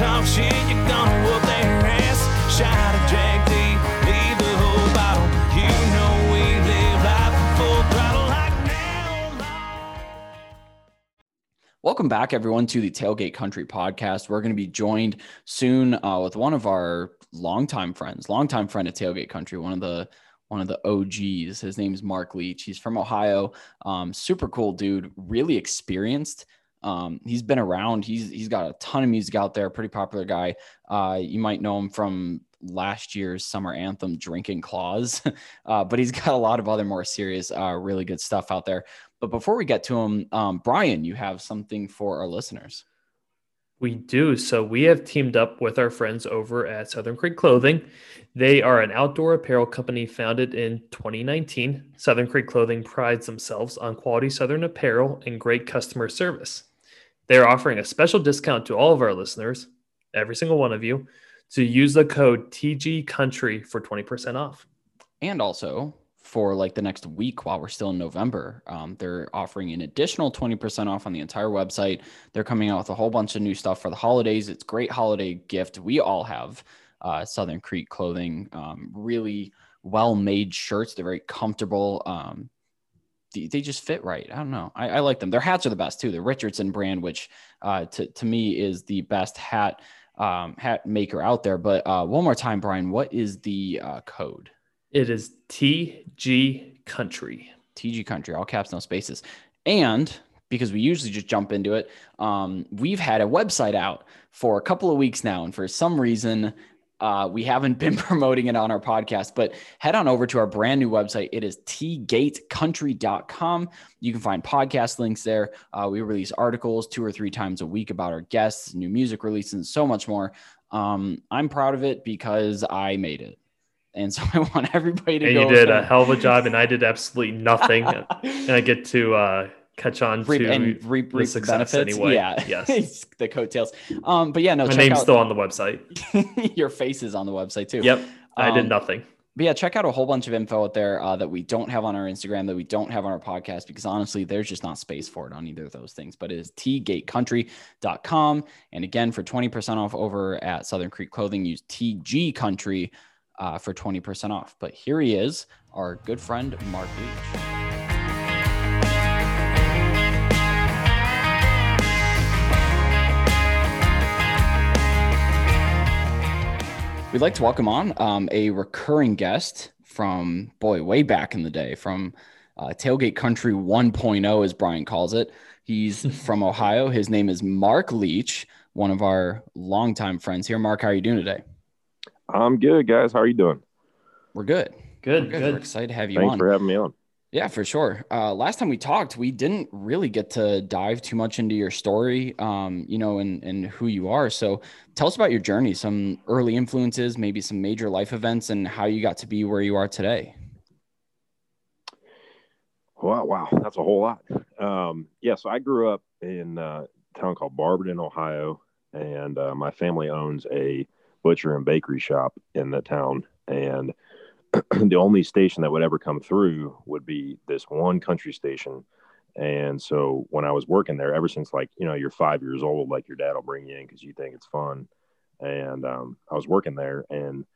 talk shit, you're gonna whoop their ass. Shot a Welcome back, everyone, to the Tailgate Country podcast. We're going to be joined soon uh, with one of our longtime friends, longtime friend of Tailgate Country, one of the one of the OGs. His name's Mark Leach. He's from Ohio. Um, super cool dude, really experienced. Um, he's been around. He's he's got a ton of music out there. Pretty popular guy. Uh, you might know him from last year's summer anthem, "Drinking Claws," uh, but he's got a lot of other more serious, uh, really good stuff out there. But before we get to him, um, Brian, you have something for our listeners. We do. So we have teamed up with our friends over at Southern Creek Clothing. They are an outdoor apparel company founded in 2019. Southern Creek Clothing prides themselves on quality Southern apparel and great customer service. They are offering a special discount to all of our listeners, every single one of you, to use the code TG Country for 20% off. And also for like the next week while we're still in November, um, they're offering an additional 20% off on the entire website. They're coming out with a whole bunch of new stuff for the holidays. It's great holiday gift. We all have uh, Southern Creek clothing, um, really well made shirts. They're very comfortable. Um, they, they just fit right. I don't know. I, I, like them. Their hats are the best too. The Richardson brand, which uh, to, to me is the best hat um, hat maker out there. But uh, one more time, Brian, what is the uh, code? It is TG Country. TG Country, all caps, no spaces. And because we usually just jump into it, um, we've had a website out for a couple of weeks now. And for some reason, uh, we haven't been promoting it on our podcast, but head on over to our brand new website. It is tgatecountry.com. You can find podcast links there. Uh, we release articles two or three times a week about our guests, new music releases, and so much more. Um, I'm proud of it because I made it. And so I want everybody to and go. you did a hell of a job, and I did absolutely nothing. and I get to uh, catch on reap, to and reap, reap the benefits. Anyway. Yeah, yes, the coattails. Um, but yeah, no, my name's out, still on the website. your face is on the website too. Yep, I Um, did nothing. But yeah, check out a whole bunch of info out there uh, that we don't have on our Instagram, that we don't have on our podcast, because honestly, there's just not space for it on either of those things. But it is tgatecountry.com. And again, for 20% off over at Southern Creek Clothing, use TG Country uh, for 20% off. But here he is, our good friend, Mark Leach. We'd like to welcome on um, a recurring guest from, boy, way back in the day, from uh, Tailgate Country 1.0, as Brian calls it. He's from Ohio. His name is Mark Leach, one of our longtime friends here. Mark, how are you doing today? I'm good, guys. How are you doing? We're good. Good, We're good. good. We're excited to have you Thanks on. for having me on. Yeah, for sure. Uh, last time we talked, we didn't really get to dive too much into your story, um, you know, and, and who you are. So tell us about your journey, some early influences, maybe some major life events, and how you got to be where you are today. Wow, wow, that's a whole lot. Um, yeah, so I grew up in uh, a town called Barberton, Ohio, and uh, my family owns a butcher and bakery shop in the town. And the only station that would ever come through would be this one country station. And so when I was working there, ever since like, you know, you're five years old, like your dad will bring you in because you think it's fun. And um, I was working there and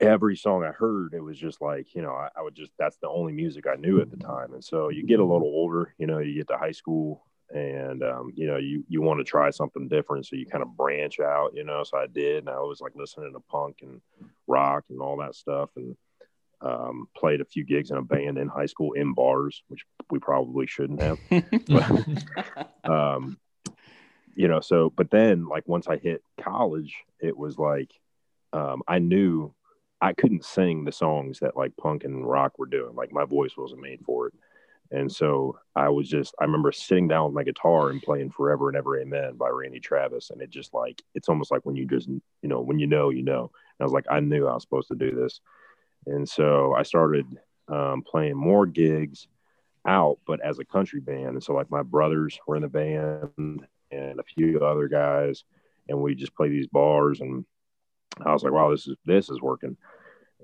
every song I heard, it was just like, you know, I, I would just, that's the only music I knew at the time. And so you get a little older, you know, you get to high school and, um, you know, you, you want to try something different. So you kind of branch out, you know, so I did. And I was like listening to punk and rock and all that stuff. And, um, played a few gigs in a band in high school in bars, which we probably shouldn't have. but, um, you know, so, but then like once I hit college, it was like, um, I knew I couldn't sing the songs that like punk and rock were doing. Like my voice wasn't made for it. And so I was just, I remember sitting down with my guitar and playing Forever and Ever Amen by Randy Travis. And it just like, it's almost like when you just, you know, when you know, you know. And I was like, I knew I was supposed to do this. And so I started um, playing more gigs out, but as a country band. And so like my brothers were in the band and a few other guys, and we just play these bars. And I was like, wow, this is this is working.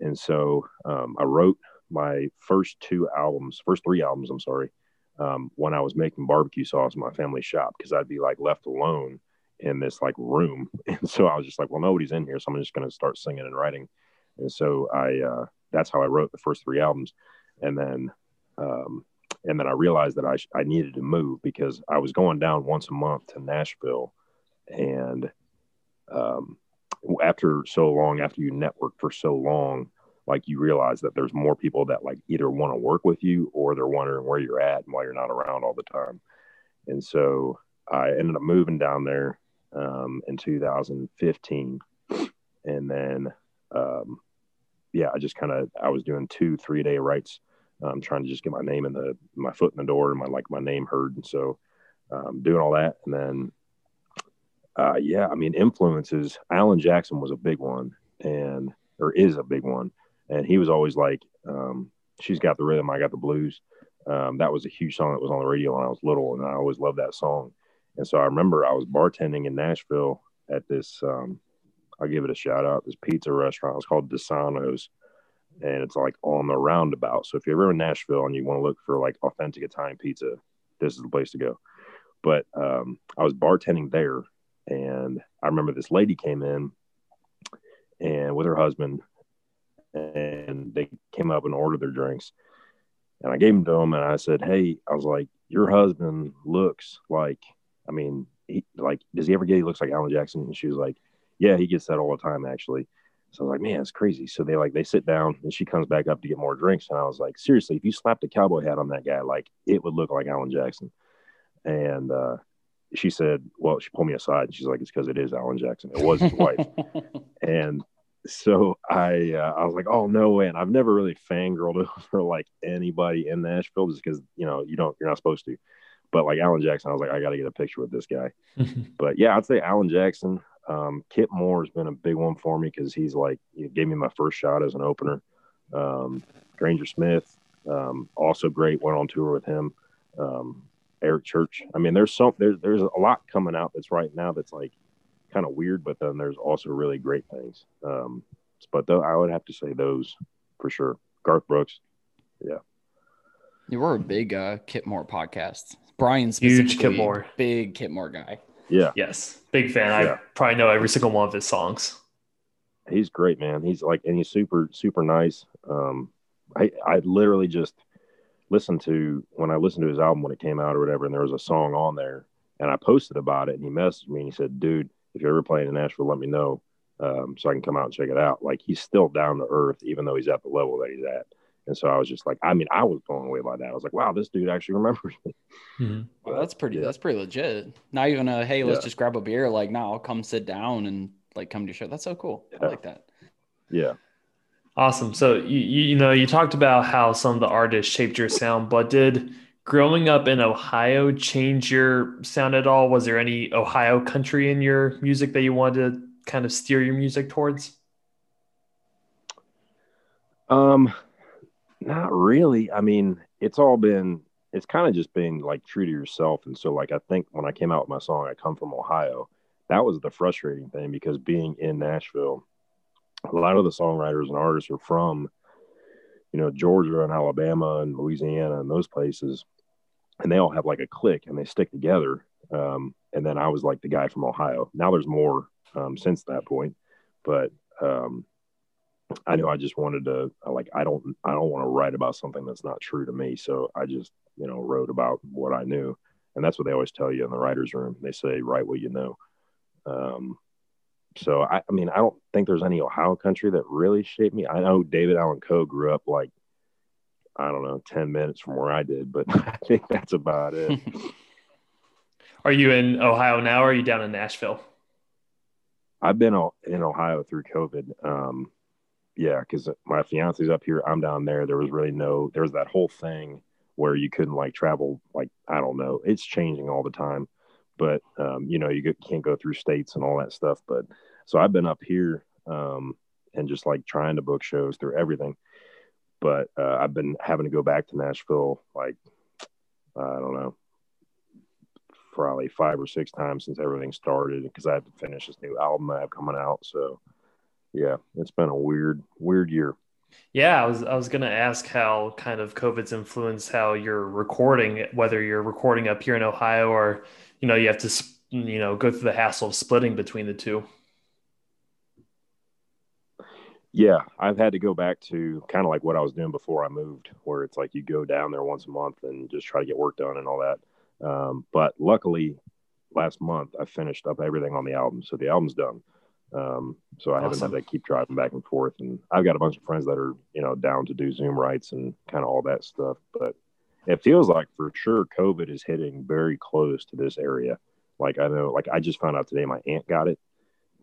And so um, I wrote my first two albums, first three albums, I'm sorry, um, when I was making barbecue sauce in my family shop because I'd be like left alone in this like room, and so I was just like, well, nobody's in here, so I'm just going to start singing and writing. And so I uh, that's how I wrote the first three albums, and then um, and then I realized that I sh- I needed to move because I was going down once a month to Nashville, and um, after so long, after you network for so long, like you realize that there's more people that like either want to work with you or they're wondering where you're at and why you're not around all the time. And so I ended up moving down there um, in 2015, and then um, yeah, I just kind of I was doing two three day writes, um, trying to just get my name in the my foot in the door and my like my name heard, and so um, doing all that, and then uh, yeah, I mean influences. Alan Jackson was a big one, and or is a big one, and he was always like, um, "She's got the rhythm, I got the blues." Um, that was a huge song that was on the radio when I was little, and I always loved that song. And so I remember I was bartending in Nashville at this. Um, I'll give it a shout out. This pizza restaurant. It's called Desano's, and it's like on the roundabout. So if you're ever in Nashville and you want to look for like authentic Italian pizza, this is the place to go. But um, I was bartending there, and I remember this lady came in and with her husband, and they came up and ordered their drinks. And I gave them to them, and I said, "Hey, I was like, your husband looks like, I mean, he, like, does he ever get? He looks like Alan Jackson." And she was like, "Yeah, he gets that all the time, actually." So I was like, "Man, it's crazy." So they like they sit down, and she comes back up to get more drinks, and I was like, "Seriously, if you slapped a cowboy hat on that guy, like, it would look like Alan Jackson." And uh, she said, "Well, she pulled me aside, and she's like, it's because it is Alan Jackson. It was his wife." And so I uh, I was like, oh no way! And I've never really fangirled over like anybody in Nashville just because you know you don't you're not supposed to. But like Alan Jackson, I was like, I got to get a picture with this guy. but yeah, I'd say Alan Jackson. Um, Kip Moore has been a big one for me because he's like he gave me my first shot as an opener. Um, Granger Smith, um, also great. Went on tour with him. Um, Eric Church. I mean, there's some there's there's a lot coming out that's right now that's like kind of weird, but then there's also really great things. Um, but though I would have to say those for sure. Garth Brooks, yeah. You were a big uh, Kip Moore podcast. Brian Huge specifically, Kip Moore. big Kip Moore guy. Yeah, Yes, big fan. I probably know every single one of his songs. he's great, man. He's like, and he's super, super nice. Um, I, I literally just listened to when I listened to his album when it came out or whatever, and there was a song on there, and I posted about it, and he messaged me and he said, "Dude, if you're ever playing in Nashville, let me know, um, so I can come out and check it out." Like he's still down to earth, even though he's at the level that he's at. And so I was just like, I mean, I was blown away by that. I was like, wow, this dude actually remembers me. Well, that's pretty. Yeah. That's pretty legit. Not even a hey, let's Yeah. just grab a beer. Like, no, I'll come sit down and like come to your show. That's so cool. I like that. Yeah. Awesome. So you you you know you talked about how some of the artists shaped your sound, but did growing up in Ohio change your sound at all? Was there any Ohio country in your music that you wanted to kind of steer your music towards? Um, not really. I mean, it's all been it's kind of just been like true to yourself. And so like I think when I came out with my song, I come from Ohio, that was the frustrating thing because being in Nashville, a lot of the songwriters and artists are from, you know, Georgia and Alabama and Louisiana and those places. And they all have like a clique and they stick together. Um, and then I was like the guy from Ohio. Now there's more um, since that point, but um, I knew I just wanted to like I don't I don't want to write about something that's not true to me. So I just you know wrote about what I knew, and that's what they always tell you in the writers' room. They say write what you know. Um, so I, I mean I don't think there's any Ohio country that really shaped me. I know David Allan Coe grew up like I don't know ten minutes from where I did, but I think that's about it. Are you in Ohio now or are you down in Nashville? I've been in Ohio through COVID. Um, yeah, because my fiance's up here, I'm down there. There was really no, there was that whole thing where you couldn't like travel. Like I don't know, it's changing all the time, but um, you know you can't go through states and all that stuff. But so I've been up here um, and just like trying to book shows through everything. But uh, I've been having to go back to Nashville like I don't know probably five or six times since everything started because I have to finish this new album I have coming out. So yeah, it's been a weird, weird year. Yeah, I was I was gonna ask how kind of COVID's influenced how you're recording, whether you're recording up here in Ohio or you know you have to you know go through the hassle of splitting between the two. Yeah, I've had to go back to kind of like what I was doing before I moved, where it's like you go down there once a month and just try to get work done and all that. Um, but luckily, last month I finished up everything on the album, so the album's done. Um, so I awesome. haven't had to keep driving back and forth. And I've got a bunch of friends that are, you know, down to do Zoom writes and kind of all that stuff. But it feels like for sure COVID is hitting very close to this area. Like I know, like I just found out today my aunt got it.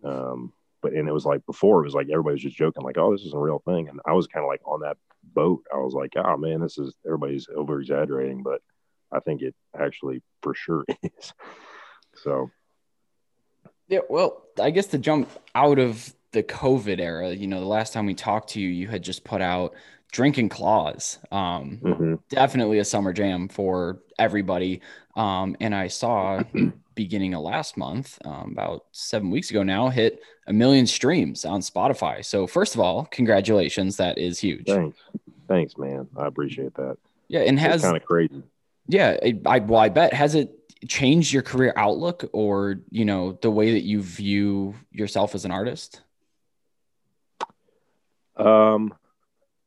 Um, but and it was like before it was like everybody was just joking, like, oh, this is a real thing. And I was kind of like on that boat. I was like, oh man, this is everybody's over exaggerating, but I think it actually for sure is. So yeah, well, I guess to jump out of the COVID era, you know, the last time we talked to you, you had just put out Drinking Claws. Um, mm-hmm. Definitely a summer jam for everybody. Um, and I saw beginning of last month, um, about seven weeks ago now, hit a million streams on Spotify. So, first of all, congratulations. That is huge. Thanks. Thanks, man. I appreciate that. Yeah. And has kind of crazy. Yeah. I, well, I bet. Has it changed your career outlook or you know the way that you view yourself as an artist um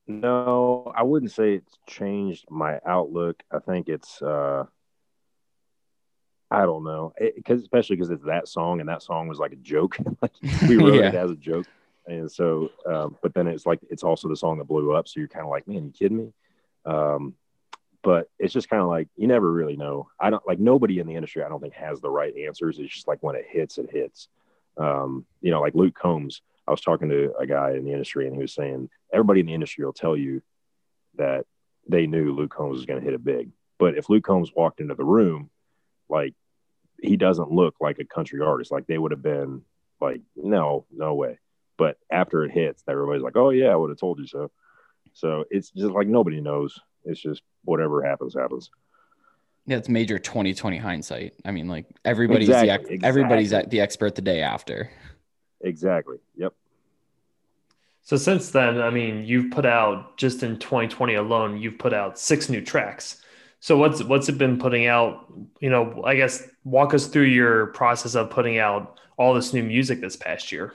no i wouldn't say it's changed my outlook i think it's uh i don't know because especially because it's that song and that song was like a joke like we wrote yeah. it as a joke and so um, but then it's like it's also the song that blew up so you're kind of like man you kidding me um but it's just kind of like you never really know. I don't like nobody in the industry. I don't think has the right answers. It's just like when it hits, it hits. Um, you know, like Luke Combs. I was talking to a guy in the industry, and he was saying everybody in the industry will tell you that they knew Luke Combs was going to hit it big. But if Luke Combs walked into the room, like he doesn't look like a country artist. Like they would have been like, no, no way. But after it hits, everybody's like, oh yeah, I would have told you so. So it's just like nobody knows. It's just whatever happens, happens. Yeah, it's major 2020 hindsight. I mean, like everybody's exactly, the exactly. everybody's the expert the day after. Exactly. Yep. So since then, I mean, you've put out just in 2020 alone, you've put out six new tracks. So what's what's it been putting out? You know, I guess walk us through your process of putting out all this new music this past year.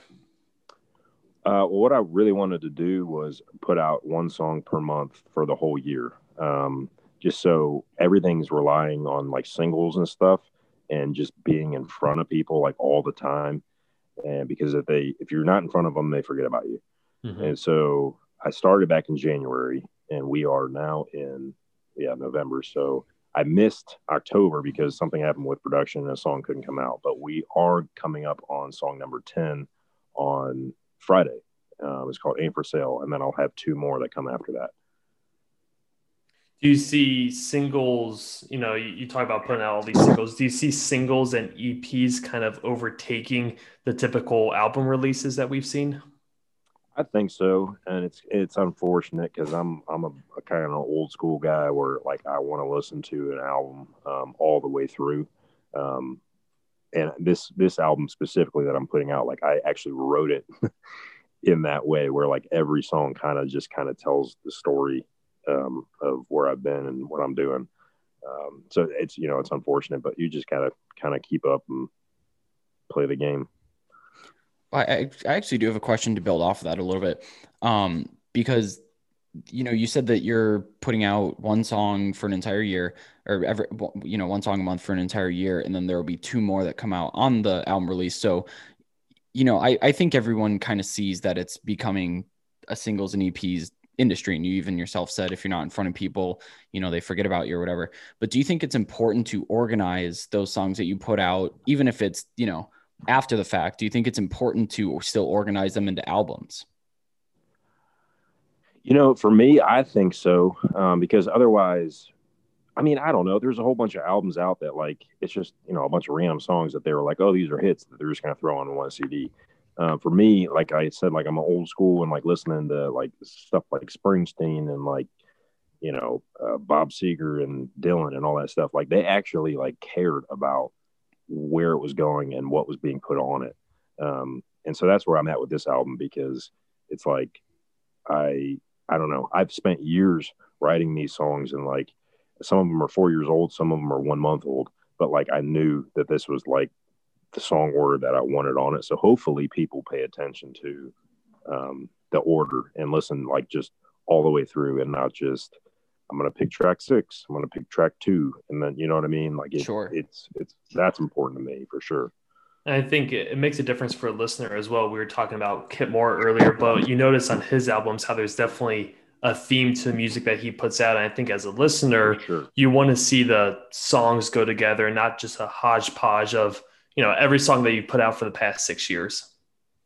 Uh, well, what I really wanted to do was put out one song per month for the whole year, um, just so everything's relying on like singles and stuff, and just being in front of people like all the time. And because if they if you're not in front of them, they forget about you. Mm-hmm. And so I started back in January, and we are now in yeah November. So I missed October because something happened with production and a song couldn't come out. But we are coming up on song number ten on Friday. Um, it's called Aim for Sale, and then I'll have two more that come after that. Do you see singles? You know, you, you talk about putting out all these singles. Do you see singles and EPs kind of overtaking the typical album releases that we've seen? I think so, and it's it's unfortunate because I'm I'm a, a kind of old school guy where like I want to listen to an album um, all the way through. Um, and this this album specifically that I'm putting out, like I actually wrote it in that way, where like every song kind of just kind of tells the story um, of where I've been and what I'm doing. Um, so it's you know it's unfortunate, but you just gotta kind of keep up and play the game. I, I actually do have a question to build off of that a little bit, um, because you know you said that you're putting out one song for an entire year or every you know one song a month for an entire year and then there will be two more that come out on the album release so you know i, I think everyone kind of sees that it's becoming a singles and eps industry and you even yourself said if you're not in front of people you know they forget about you or whatever but do you think it's important to organize those songs that you put out even if it's you know after the fact do you think it's important to still organize them into albums you know, for me, I think so um, because otherwise, I mean, I don't know. There's a whole bunch of albums out that like it's just you know a bunch of random songs that they were like, oh, these are hits that they're just gonna throw on one CD. Uh, for me, like I said, like I'm old school and like listening to like stuff like Springsteen and like you know uh, Bob Seger and Dylan and all that stuff. Like they actually like cared about where it was going and what was being put on it. Um, and so that's where I'm at with this album because it's like I I don't know. I've spent years writing these songs and like some of them are four years old, some of them are one month old, but like I knew that this was like the song order that I wanted on it. So hopefully people pay attention to um, the order and listen like just all the way through and not just I'm gonna pick track six, I'm gonna pick track two, and then you know what I mean. Like it, Sure. it's it's that's important to me for sure. And I think it, it makes a difference for a listener as well. We were talking about Kip Moore earlier, but you notice on his albums how there's definitely a theme to the music that he puts out. And I think as a listener, sure. you want to see the songs go together, not just a hodgepodge of you know every song that you put out for the past six years.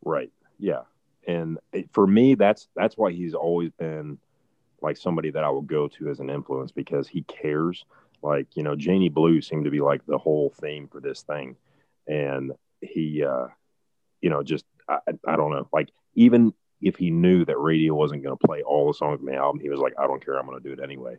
Right. Yeah. And it, for me, that's that's why he's always been like somebody that I will go to as an influence because he cares. Like you know, Janie Blue seemed to be like the whole theme for this thing, and he, uh, you know, just I, I don't know. Like even if he knew that radio wasn't going to play all the songs on the album, he was like, I don't care, I'm going to do it anyway.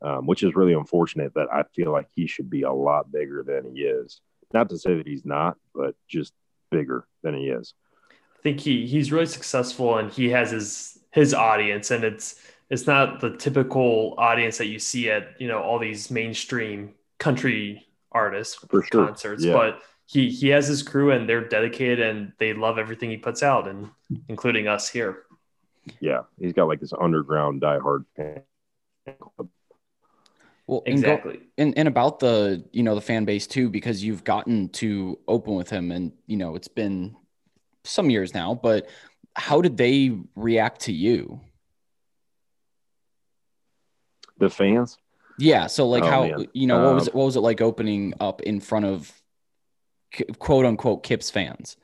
Um, which is really unfortunate that I feel like he should be a lot bigger than he is. Not to say that he's not, but just bigger than he is. I think he he's really successful and he has his his audience and it's it's not the typical audience that you see at you know all these mainstream country artists For sure. concerts Yeah. but he he has his crew and they're dedicated and they love everything he puts out and including us here yeah, he's got like this underground diehard fan club. Well, and go- exactly. and, and about the you know the fan base too because you've gotten to open with him and you know it's been some years now but how did they react to you? The fans, yeah so like Oh, how man. you know what was it what was it like opening up in front of quote unquote kips fans?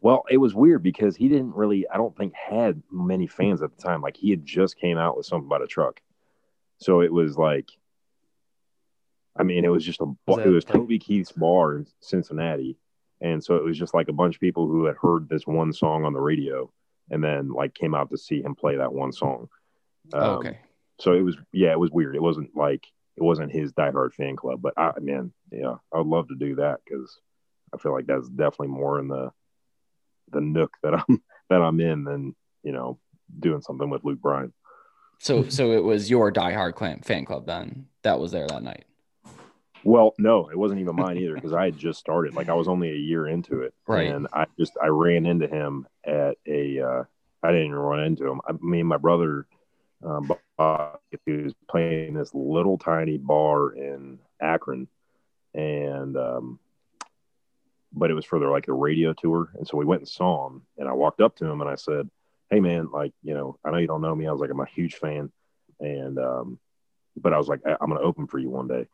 Well, it was weird because he didn't really, I don't think, had many fans at the time. Like he had just came out with something about a truck, so it was like, I mean, it was just a Was it was like- Toby Keith's bar in Cincinnati, and so it was just like a bunch of people who had heard this one song on the radio, and then like came out to see him play that one song. Um, okay. so it was yeah it was weird. It wasn't like it wasn't his diehard fan club but i man yeah i would love to do that because i feel like that's definitely more in the the nook that i'm that i'm in than you know doing something with luke bryan so so it was your diehard clan fan club then that was there that night? Well no it wasn't even mine either because i had just started. Like i was only a year into it. Right. and i just i ran into him at a uh i didn't even run into him. I me and my brother um uh, he was playing this little tiny bar in akron. And um but it was for their like a radio tour. And so we went and saw him and i walked up to him and i said hey man like you know i know you don't know me. I was like i'm a huge fan. And um but i was like I- i'm gonna open for you one day.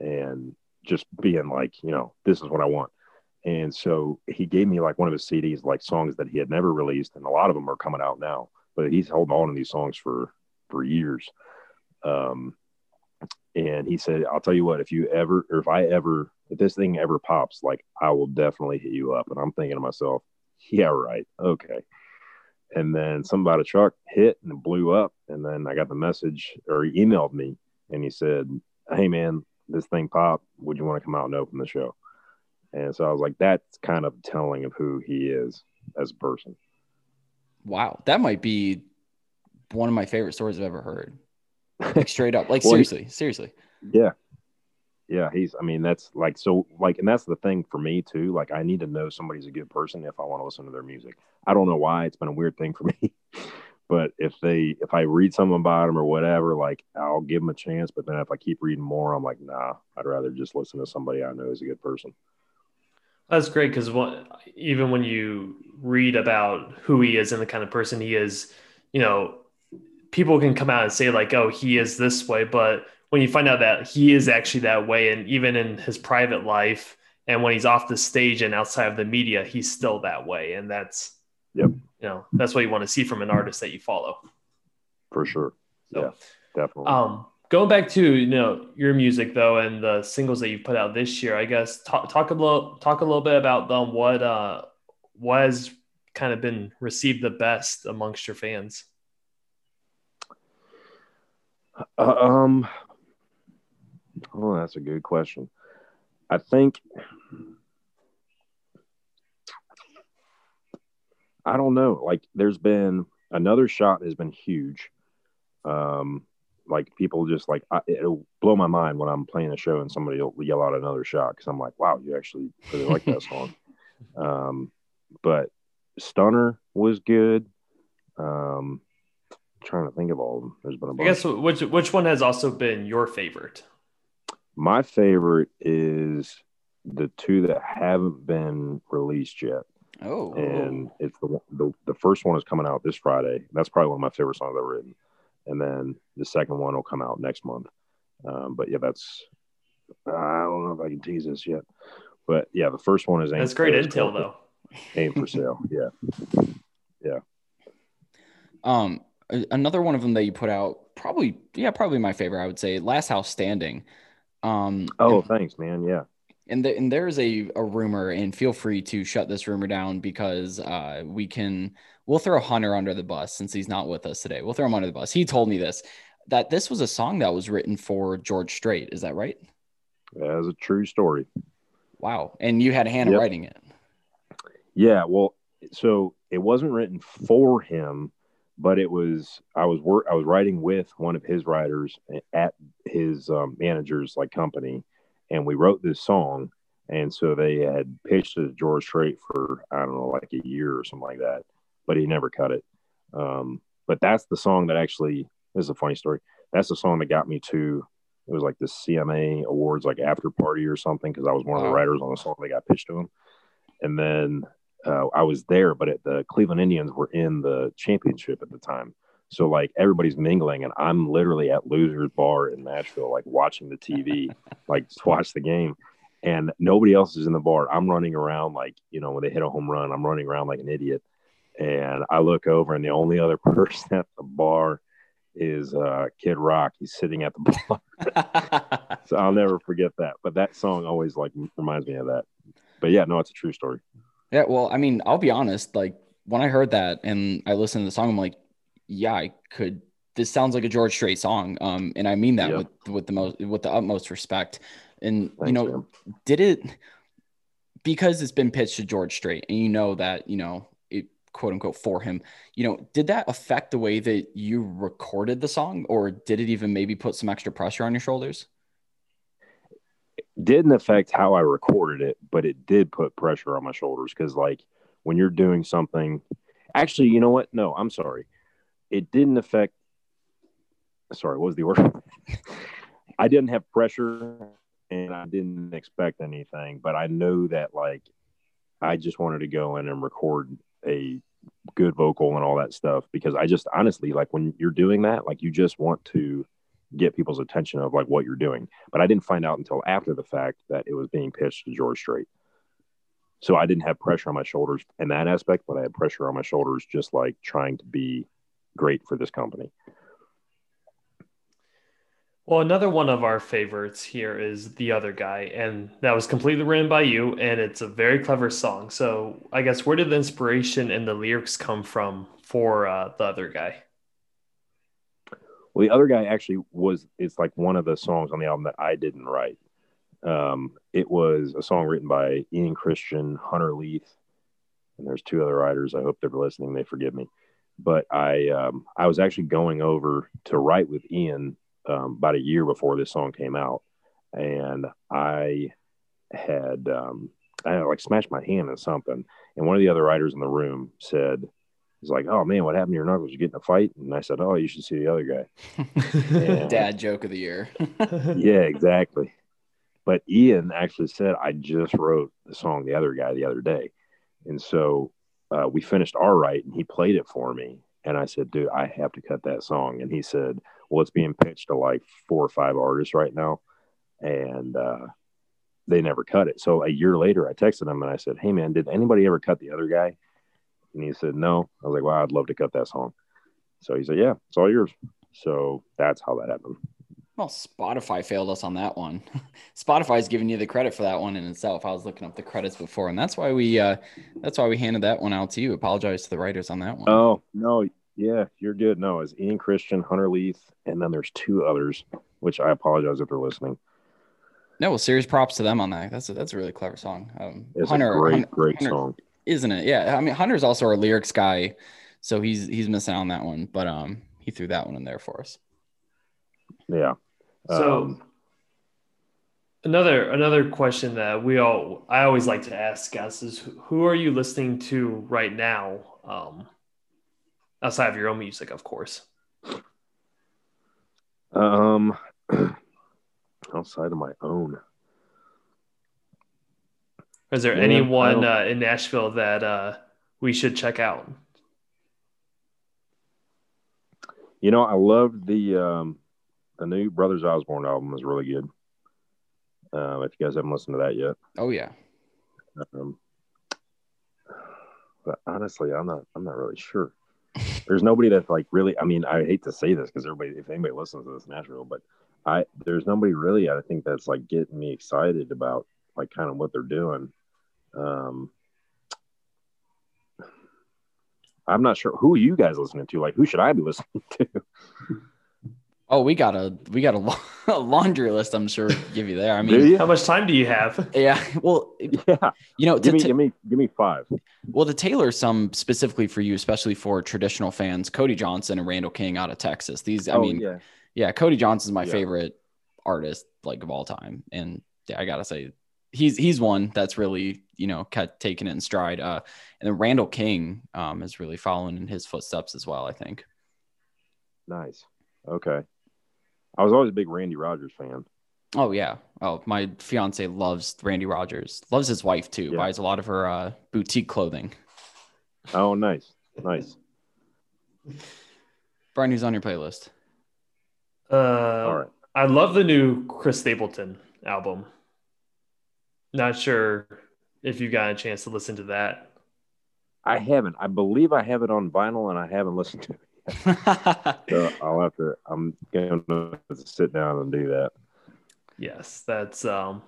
And just being like you know this is what i want. And so he gave me like one of his cds like songs that he had never released and a lot of them are coming out now but he's held on to these songs for for years. Um and he said i'll tell you what if you ever or if i ever if this thing ever pops like i will definitely hit you up. And i'm thinking to myself yeah right okay and then something about a truck hit and it blew up and then i got the message or he emailed me and he said hey man this thing popped. Would you want to come out and open the show? And so i was like that's kind of telling of who he is as a person. Wow. That might be one of my favorite stories i've ever heard. Like straight up. Like Well, seriously seriously. Yeah. Yeah, he's I mean, that's like so like and that's the thing for me too. Like I need to know somebody's a good person if I want to listen to their music. I don't know why it's been a weird thing for me. but if they if I read something about them or whatever, like I'll give them a chance. But then if I keep reading more, I'm like, nah, I'd rather just listen to somebody I know is a good person. That's great because what even when you read about who he is and the kind of person he is, you know, people can come out and say like, "Oh, he is this way," but when you find out that he is actually that way, and even in his private life, and when he's off the stage and outside of the media, he's still that way, and that's, Yep. you know, that's what you want to see from an artist that you follow. For sure. So, Yeah. Definitely. um, going back to you know your music though, and the singles that you've put out this year, I guess talk talk a little talk a little bit about um, what uh what has kind of been received the best amongst your fans. Uh, um, oh, that's a good question. I think I don't know. Like there's been another shot has been huge. Um, like people just like I, it'll blow my mind when I'm playing a show and somebody will yell out another shot because I'm like, wow, you actually really like that song. Um, but Stunner was good. Um, I'm trying to think of all of them. There's been a bunch. I guess which which one has also been your favorite? My favorite is the two that haven't been released yet. Oh, and it's the, the the first one is coming out this Friday. That's probably one of my favorite songs I've ever written. And then the second one will come out next month. Um, but yeah, that's I don't know if I can tease this yet. But yeah, the first one is that's great intel though. Aim for sale, yeah, yeah. Um, another one of them that you put out, probably yeah, probably my favorite. I would say Last House Standing. Um, oh, and, thanks, man. Yeah. And, the, and there's a, a rumor, and feel free to shut this rumor down because uh, we can we'll throw Hunter under the bus since he's not with us today. We'll throw him under the bus. He told me this that this was a song that was written for George Strait. Is that right? That is a true story. Wow. And you had Hannah yep. writing it. Yeah. Well, so it wasn't written for him, but it was I was work I was writing with one of his writers at his um, manager's like company, and we wrote this song. And so they had pitched it to George Strait for I don't know like a year or something like that but he never cut it. Um, but that's the song that actually this is a funny story. That's the song that got me to it was like the CMA awards like after party or something because I was one of the writers on the song that got pitched to him. And then uh, I was there, but it, the Cleveland Indians were in the championship at the time. So like everybody's mingling, and I'm literally at Losers Bar in Nashville, like watching the TV, like just watch the game, and nobody else is in the bar. I'm running around like you know when they hit a home run, I'm running around like an idiot, and I look over, and the only other person at the bar is uh, Kid Rock. He's sitting at the bar, so I'll never forget that. But that song always like reminds me of that. But yeah, no, it's a true story. Yeah, well, I mean, I'll be honest. Like when I heard that and I listened to the song, I'm like, yeah, I could. This sounds like a George Strait song, um, and I mean that with with the most with the utmost respect. And Thanks, you know, man. did it because it's been pitched to George Strait, and you know that you know it quote unquote for him you know did that affect the way that you recorded the song or did it even maybe put some extra pressure on your shoulders didn't affect how i recorded it but it did put pressure on my shoulders because like when you're doing something actually you know what? No i'm sorry. It didn't affect sorry what was the word? I didn't have pressure and i didn't expect anything but i know that like i just wanted to go in and record a good vocal and all that stuff because I just honestly like when you're doing that, like you just want to get people's attention of like what you're doing. But I didn't find out until after the fact that it was being pitched to George Strait. So I didn't have pressure on my shoulders in that aspect, but I had pressure on my shoulders just like trying to be great for this company. Well, another one of our favorites here is The Other Guy, and that was completely written by you, and it's a very clever song. So, I guess where did the inspiration and the lyrics come from for uh, The Other Guy? Well, The Other Guy actually was, it's like one of the songs on the album that I didn't write. Um, it was a song written by Ian Christian, Hunter Leith, and there's two other writers. I hope they're listening. They forgive me. But I, um, I was actually going over to write with Ian um, about a year before this song came out, and I had um, I had like smashed my hand or something, and one of the other writers in the room said, "He's like, oh man, what happened to your knuckles? You get in a fight?" And I said, "Oh, you should see the other guy." and, Dad joke of the year. yeah, exactly. But Ian actually said, "I just wrote the song the other guy the other day," and so uh, we finished our write, and he played it for me, and I said, "Dude, I have to cut that song," and he said well, it's being pitched to like four or five artists right now, and uh, they never cut it. So a year later, I texted him and I said, "Hey man, did anybody ever cut the other guy?" And he said, "No." I was like, "Wow, I'd love to cut that song." So he said, "Yeah, it's all yours." So that's how that happened. Well, Spotify failed us on that one. Spotify's giving you the credit for that one in itself. I was looking up the credits before, and that's why we uh, that's why we handed that one out to you. Apologize to the writers on that one. Oh no, yeah, you're good. No, it's Ian Christian, Hunter Leith, and then there's two others, which I apologize if they're listening. No, well, serious props to them on that. That's a, that's a really clever song. Um, It's Hunter, a great, Hunter- great Hunter- song. Isn't it? Yeah, I mean Hunter's also our lyrics guy, so he's he's missing out on that one, but um he threw that one in there for us. Yeah. So Um, another another question that we all I always like to ask guys is who- who are you listening to right now? Um, outside of your own music, of course. Um, outside of my own, Is there Yeah, anyone uh, in Nashville that uh, we should check out? you know, I loved the um, the new Brothers Osborne album is really good. Uh, if you guys haven't listened to that yet, Oh yeah. um, but honestly, I'm not. I'm not really sure. There's nobody that's like really. I mean, I hate to say this because everybody, if anybody listens to this, Nashville, but I there's nobody really. I think that's like getting me excited about like kind of what they're doing. Um, I'm not sure who are you guys listening to. Like, who should I be listening to? Oh, we got a we got a, a laundry list. I'm sure to give you there. I mean, you? How much time do you have? yeah. Well, Yeah, you know, to, give me, to- give me, give me five. well to tailor some specifically for you, especially for traditional fans, Cody Johnson and Randall King out of Texas. These, I Oh, mean, yeah, yeah, Cody Johnson's my Yeah. favorite artist like of all time, and yeah, I gotta say he's he's one that's really you know kept taking it in stride. Uh, and then Randall King um is really following in his footsteps as well. I think. nice. Okay, I was always a big Randy Rogers fan. Oh yeah. Oh, my fiance loves Randy Rogers. Loves his wife too. Yeah. Buys a lot of her uh, boutique clothing. Oh, nice, nice. Brian, who's on your playlist? Uh, All right. I love the new Chris Stapleton album. Not sure if you got a chance to listen to that. I haven't. I believe I have it on vinyl, and I haven't listened to it. So I'll have to. I'm going to sit down and do that. Yes, that's um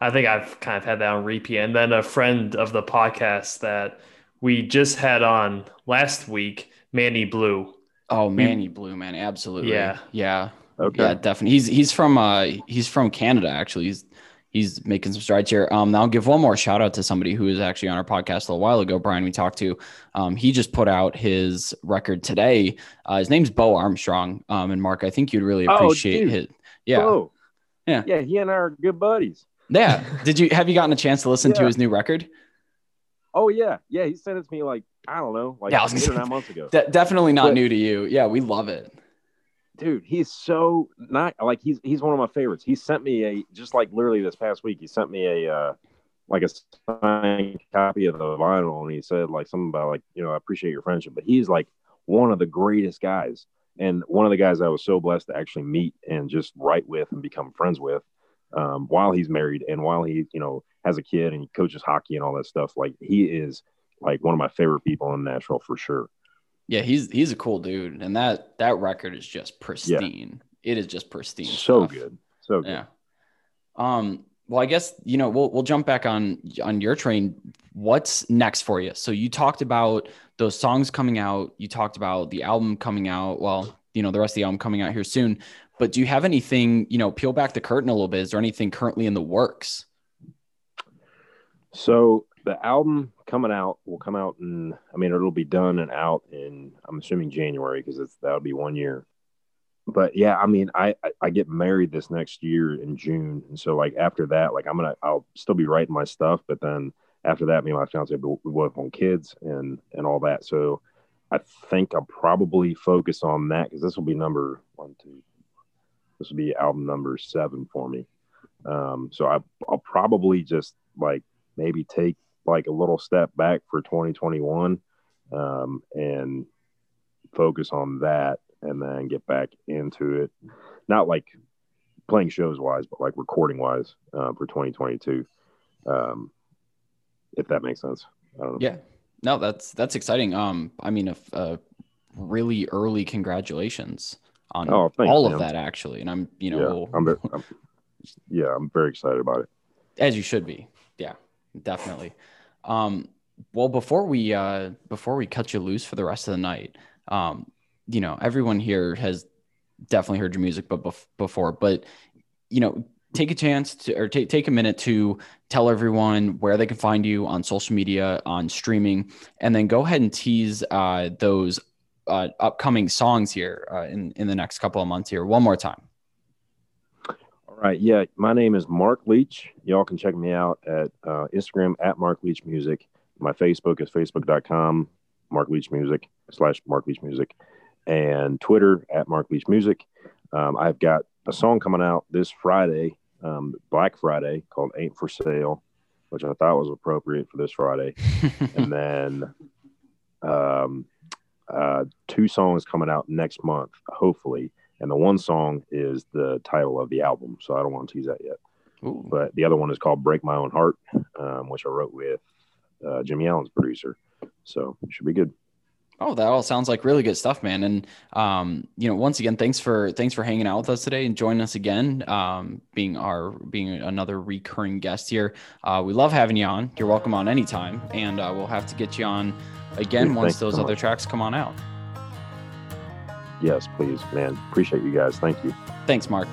I think I've kind of had that on repeat. And then a friend of the podcast that we just had on last week, Manny Blue. oh, Manny Blue, man, absolutely. Yeah. yeah, Okay. yeah, definitely. He's he's from uh he's from Canada actually. He's he's making some strides here. Um, now I'll give one more shout out to somebody who was actually on our podcast a little while ago. Brian, we talked to. Um, he just put out his record today. Uh, his name's Bo Armstrong. Um, and Mark, I think you'd really Oh, appreciate dude. his. Yeah, Oh, Yeah. yeah. He and I are good buddies. yeah. Did you have you gotten a chance to listen to his new record? Oh yeah, yeah. He sent it to me like I don't know, like Yeah, I was gonna eight or nine months ago. De- definitely not But- new to you. Yeah, we love it. Dude, he's so not like he's he's one of my favorites. He sent me a just like literally this past week. He sent me a uh like a signed copy of the vinyl, and he said like something about like you know I appreciate your friendship, but he's like one of the greatest guys, and one of the guys I was so blessed to actually meet and just write with and become friends with. Um, while he's married and while he you know has a kid and he coaches hockey and all that stuff, like he is like one of my favorite people in Nashville for sure. Yeah, he's he's a cool dude, and that that record is just pristine. It is just pristine. So stuff. good, so good. Yeah. Um. Well, I guess you know we'll we'll jump back on on your train. What's next for you? So you talked about those songs coming out. You talked about the album coming out. Well, you know the rest of the album coming out here soon. But do you have anything? You know, peel back the curtain a little bit. Is there anything currently in the works? So the album coming out will come out in I mean it'll be done and out in I'm assuming January because it's that'll be one year. But yeah, I mean I, I I get married this next year in June. And so like after that, like I'm gonna I'll still be writing my stuff, but then after that, me and my fiance we work on kids and and all that. So I think I'll probably focus on that because this will be number one, two. This will be album number seven for me. Um, so I, I'll probably just like maybe take like a little step back for 2021 um, and focus on that and then get back into it. Not like playing shows wise, but like recording wise uh, for 2022. Um, if that makes sense. I don't know. Yeah. No, that's that's exciting. Um, I mean, a, really early congratulations on Oh, thanks, all of that actually, and I'm you Yeah, know I'm, I'm, yeah, I'm very excited about it. as you should be. Yeah, definitely. Um, well, before we uh, before we cut you loose for the rest of the night, um, you know, everyone here has definitely heard your music, but bef- before, but you know, take a chance to, or take take a minute to tell everyone where they can find you on social media, on streaming, and then go ahead and tease uh, those uh, upcoming songs here uh, in in the next couple of months here one more time. Right, yeah, my name is Mark Leach. Y'all can check me out at uh, Instagram at Mark Leach Music. My Facebook is facebook.com Mark Leach Music slash Mark Leach Music, and Twitter at Mark Leach Music. Um, I've got a song coming out this Friday, um, Black Friday, called "Ain't for Sale," which I thought was appropriate for this Friday. and then um, uh, two songs coming out next month, hopefully. And the one song is the title of the album, so I don't want to tease that yet. Ooh. But the other one is called "Break My Own Heart," um, which I wrote with uh, Jimmy Allen's producer. So it should be good. Oh, that all sounds like really good stuff, man. And um, you know, once again, thanks for thanks for hanging out with us today and joining us again, um, being our being another recurring guest here. Uh, we love having you on. You're welcome on anytime, and uh, we'll have to get you on again Dude, once those so other much. tracks come on out. Yes, please, man. Appreciate you guys. Thank you. Thanks, Mark.